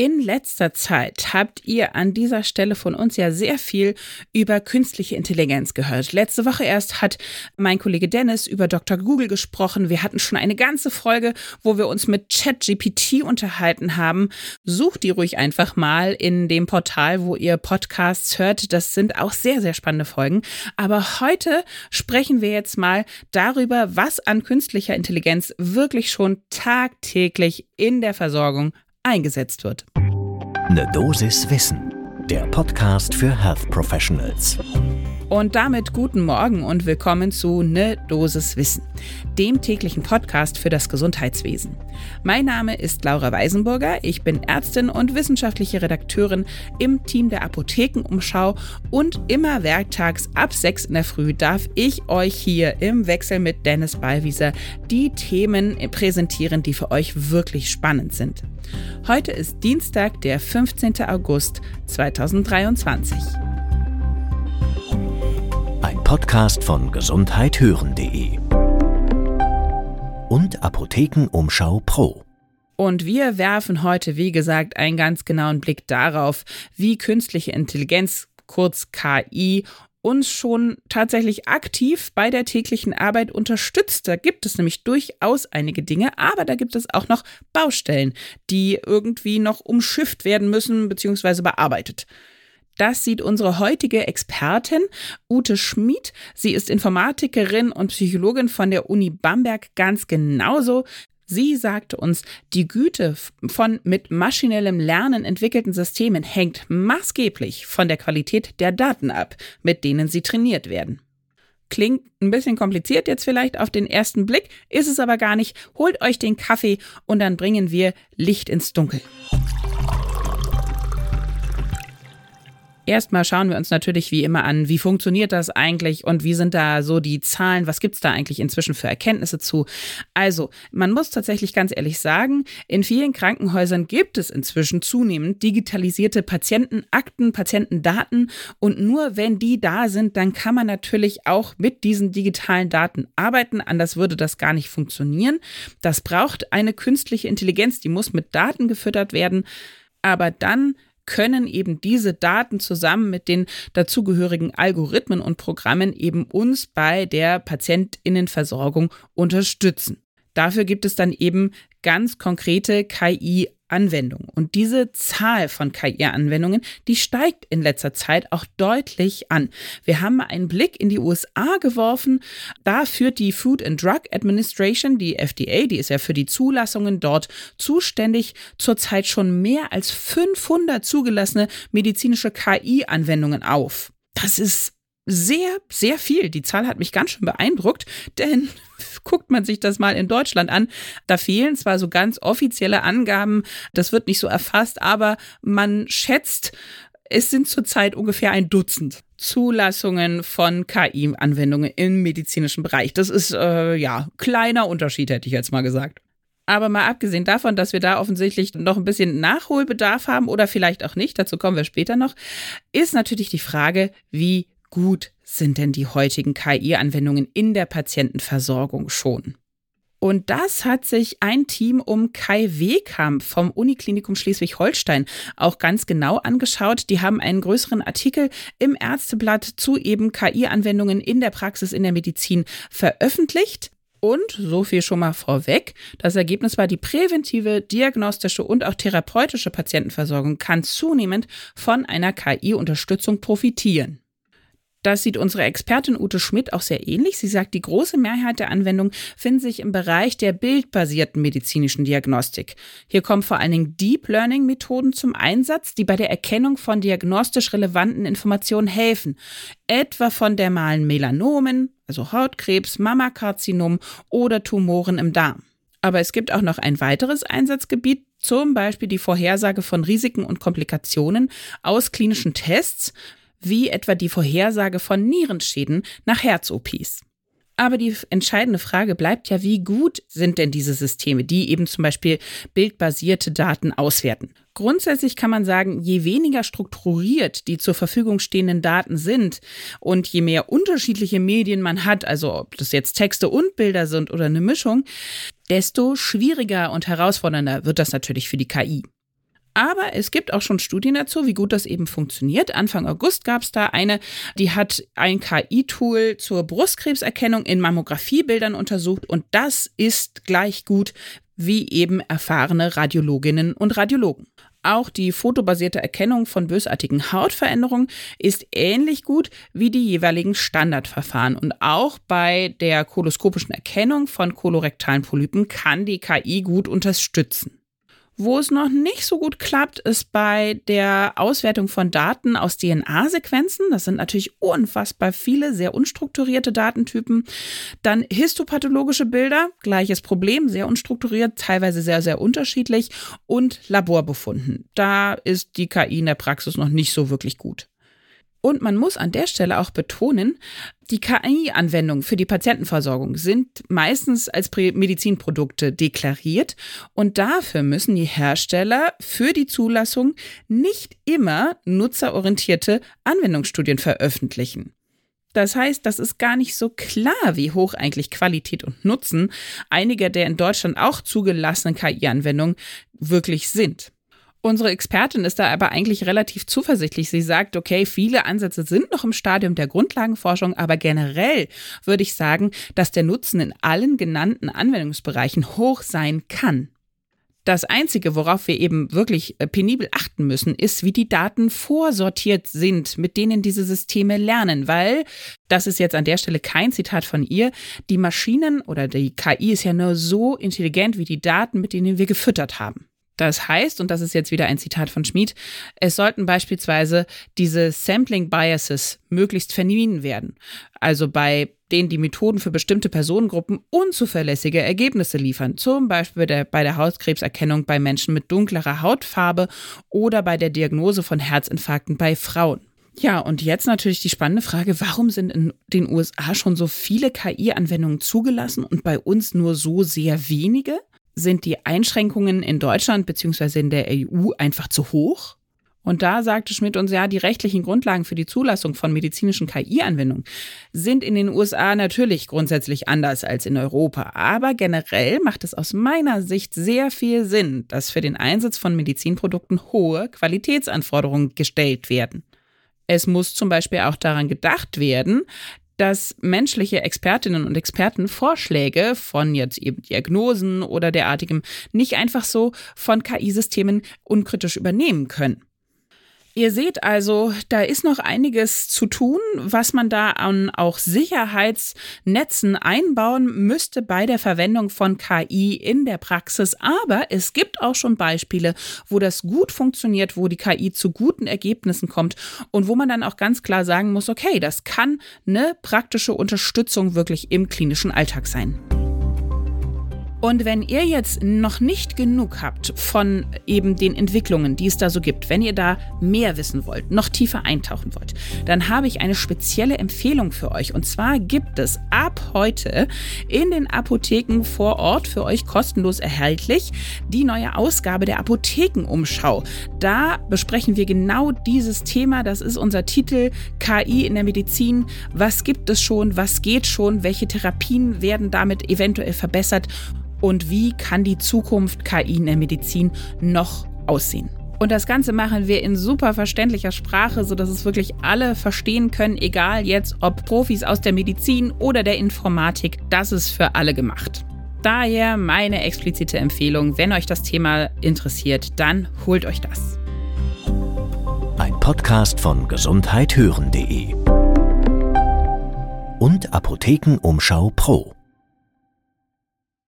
In letzter Zeit habt ihr an dieser Stelle von uns ja sehr viel über künstliche Intelligenz gehört. Letzte Woche erst hat mein Kollege Dennis über Dr. Google gesprochen. Wir hatten schon eine ganze Folge, wo wir uns mit ChatGPT unterhalten haben. Sucht die ruhig einfach mal in dem Portal, wo ihr Podcasts hört. Das sind auch sehr, sehr spannende Folgen. Aber heute sprechen wir jetzt mal darüber, was an künstlicher Intelligenz wirklich schon tagtäglich in der Versorgung eingesetzt wird. Ne Dosis Wissen, der Podcast für Health Professionals. Und damit guten Morgen und willkommen zu Ne Dosis Wissen, dem täglichen Podcast für das Gesundheitswesen. Mein Name ist Laura Weisenburger, ich bin Ärztin und wissenschaftliche Redakteurin im Team der Apothekenumschau und immer werktags ab 6 in der Früh darf ich euch hier im Wechsel mit Dennis Ballwieser die Themen präsentieren, die für euch wirklich spannend sind. Heute ist Dienstag, der 15. August 2023. Podcast von gesundheithören.de und Apothekenumschau Pro. Und wir werfen heute, wie gesagt, einen ganz genauen Blick darauf, wie künstliche Intelligenz, kurz KI, uns schon tatsächlich aktiv bei der täglichen Arbeit unterstützt. Da gibt es nämlich durchaus einige Dinge, aber da gibt es auch noch Baustellen, die irgendwie noch umschifft werden müssen bzw. bearbeitet. Das sieht unsere heutige Expertin Ute Schmid. Sie ist Informatikerin und Psychologin von der Uni Bamberg ganz genauso. Sie sagte uns, die Güte von mit maschinellem Lernen entwickelten Systemen hängt maßgeblich von der Qualität der Daten ab, mit denen sie trainiert werden. Klingt ein bisschen kompliziert jetzt vielleicht auf den ersten Blick, ist es aber gar nicht. Holt euch den Kaffee und dann bringen wir Licht ins Dunkel. Erstmal schauen wir uns natürlich wie immer an, wie funktioniert das eigentlich und wie sind da so die Zahlen, was gibt es da eigentlich inzwischen für Erkenntnisse zu. Also, man muss tatsächlich ganz ehrlich sagen, in vielen Krankenhäusern gibt es inzwischen zunehmend digitalisierte Patientenakten, Patientendaten und nur wenn die da sind, dann kann man natürlich auch mit diesen digitalen Daten arbeiten, anders würde das gar nicht funktionieren. Das braucht eine künstliche Intelligenz, die muss mit Daten gefüttert werden, aber dann können eben diese Daten zusammen mit den dazugehörigen Algorithmen und Programmen eben uns bei der Patientinnenversorgung unterstützen. Dafür gibt es dann eben ganz konkrete KI Anwendungen. Und diese Zahl von KI-Anwendungen, die steigt in letzter Zeit auch deutlich an. Wir haben einen Blick in die USA geworfen. Da führt die Food and Drug Administration, die FDA, die ist ja für die Zulassungen dort zuständig, zurzeit schon mehr als 500 zugelassene medizinische KI-Anwendungen auf. Das ist sehr, sehr viel. Die Zahl hat mich ganz schön beeindruckt, denn guckt man sich das mal in Deutschland an, da fehlen zwar so ganz offizielle Angaben, das wird nicht so erfasst, aber man schätzt, es sind zurzeit ungefähr ein Dutzend Zulassungen von KI-Anwendungen im medizinischen Bereich. Das ist äh, ja kleiner Unterschied, hätte ich jetzt mal gesagt. Aber mal abgesehen davon, dass wir da offensichtlich noch ein bisschen Nachholbedarf haben oder vielleicht auch nicht, dazu kommen wir später noch, ist natürlich die Frage, wie gut sind denn die heutigen KI-Anwendungen in der Patientenversorgung schon? Und das hat sich ein Team um Kai Wehkamp vom Uniklinikum Schleswig-Holstein auch ganz genau angeschaut. Die haben einen größeren Artikel im Ärzteblatt zu eben KI-Anwendungen in der Praxis in der Medizin veröffentlicht. Und so viel schon mal vorweg. Das Ergebnis war, die präventive, diagnostische und auch therapeutische Patientenversorgung kann zunehmend von einer KI-Unterstützung profitieren. Das sieht unsere Expertin Ute Schmidt auch sehr ähnlich. Sie sagt, die große Mehrheit der Anwendungen finden sich im Bereich der bildbasierten medizinischen Diagnostik. Hier kommen vor allen Dingen Deep Learning Methoden zum Einsatz, die bei der Erkennung von diagnostisch relevanten Informationen helfen. Etwa von dermalen Melanomen, also Hautkrebs, Mammakarzinom oder Tumoren im Darm. Aber es gibt auch noch ein weiteres Einsatzgebiet, zum Beispiel die Vorhersage von Risiken und Komplikationen aus klinischen Tests wie etwa die Vorhersage von Nierenschäden nach Herz-OPs. Aber die entscheidende Frage bleibt ja, wie gut sind denn diese Systeme, die eben zum Beispiel bildbasierte Daten auswerten? Grundsätzlich kann man sagen, je weniger strukturiert die zur Verfügung stehenden Daten sind und je mehr unterschiedliche Medien man hat, also ob das jetzt Texte und Bilder sind oder eine Mischung, desto schwieriger und herausfordernder wird das natürlich für die KI. Aber es gibt auch schon Studien dazu, wie gut das eben funktioniert. Anfang August gab es da eine, die hat ein KI-Tool zur Brustkrebserkennung in Mammografiebildern untersucht und das ist gleich gut wie eben erfahrene Radiologinnen und Radiologen. Auch die fotobasierte Erkennung von bösartigen Hautveränderungen ist ähnlich gut wie die jeweiligen Standardverfahren. Und auch bei der koloskopischen Erkennung von kolorektalen Polypen kann die KI gut unterstützen. Wo es noch nicht so gut klappt, ist bei der Auswertung von Daten aus DNA-Sequenzen. Das sind natürlich unfassbar viele, sehr unstrukturierte Datentypen. Dann histopathologische Bilder, gleiches Problem, sehr unstrukturiert, teilweise sehr, sehr unterschiedlich. Und Laborbefunden. Da ist die KI in der Praxis noch nicht so wirklich gut. Und man muss an der Stelle auch betonen, die KI-Anwendungen für die Patientenversorgung sind meistens als Medizinprodukte deklariert und dafür müssen die Hersteller für die Zulassung nicht immer nutzerorientierte Anwendungsstudien veröffentlichen. Das heißt, das ist gar nicht so klar, wie hoch eigentlich Qualität und Nutzen einiger der in Deutschland auch zugelassenen KI-Anwendungen wirklich sind. Unsere Expertin ist da aber eigentlich relativ zuversichtlich. Sie sagt, okay, viele Ansätze sind noch im Stadium der Grundlagenforschung, aber generell würde ich sagen, dass der Nutzen in allen genannten Anwendungsbereichen hoch sein kann. Das Einzige, worauf wir eben wirklich äh, penibel achten müssen, ist, wie die Daten vorsortiert sind, mit denen diese Systeme lernen, weil, das ist jetzt an der Stelle kein Zitat von ihr, die Maschinen oder die KI ist ja nur so intelligent wie die Daten, mit denen wir gefüttert haben. Das heißt, und das ist jetzt wieder ein Zitat von Schmid, es sollten beispielsweise diese Sampling Biases möglichst vermieden werden. Also bei denen die Methoden für bestimmte Personengruppen unzuverlässige Ergebnisse liefern. Zum Beispiel der, bei der Hautkrebserkennung bei Menschen mit dunklerer Hautfarbe oder bei der Diagnose von Herzinfarkten bei Frauen. Ja, und jetzt natürlich die spannende Frage, warum sind in den USA schon so viele KI-Anwendungen zugelassen und bei uns nur so sehr wenige? Sind die Einschränkungen in Deutschland bzw. in der EU einfach zu hoch? Und da sagte Schmidt uns, ja, die rechtlichen Grundlagen für die Zulassung von medizinischen KI-Anwendungen sind in den USA natürlich grundsätzlich anders als in Europa. Aber generell macht es aus meiner Sicht sehr viel Sinn, dass für den Einsatz von Medizinprodukten hohe Qualitätsanforderungen gestellt werden. Es muss zum Beispiel auch daran gedacht werden, dass menschliche Expertinnen und Experten Vorschläge von jetzt eben Diagnosen oder derartigem nicht einfach so von KI-Systemen unkritisch übernehmen können. Ihr seht also, da ist noch einiges zu tun, was man da an auch Sicherheitsnetzen einbauen müsste bei der Verwendung von KI in der Praxis. Aber es gibt auch schon Beispiele, wo das gut funktioniert, wo die KI zu guten Ergebnissen kommt und wo man dann auch ganz klar sagen muss, okay, das kann eine praktische Unterstützung wirklich im klinischen Alltag sein. Und wenn ihr jetzt noch nicht genug habt von eben den Entwicklungen, die es da so gibt, wenn ihr da mehr wissen wollt, noch tiefer eintauchen wollt, dann habe ich eine spezielle Empfehlung für euch. Und zwar gibt es ab heute in den Apotheken vor Ort für euch kostenlos erhältlich die neue Ausgabe der Apothekenumschau. Da besprechen wir genau dieses Thema. Das ist unser Titel KI in der Medizin. Was gibt es schon? Was geht schon? Welche Therapien werden damit eventuell verbessert? Und wie kann die Zukunft KI in der Medizin noch aussehen. Und das Ganze machen wir in super verständlicher Sprache, sodass es wirklich alle verstehen können, egal jetzt ob Profis aus der Medizin oder der Informatik. Das ist für alle gemacht. Daher meine explizite Empfehlung, wenn euch das Thema interessiert, dann holt euch das. Ein Podcast von gesundheithören.de und Apothekenumschau Pro.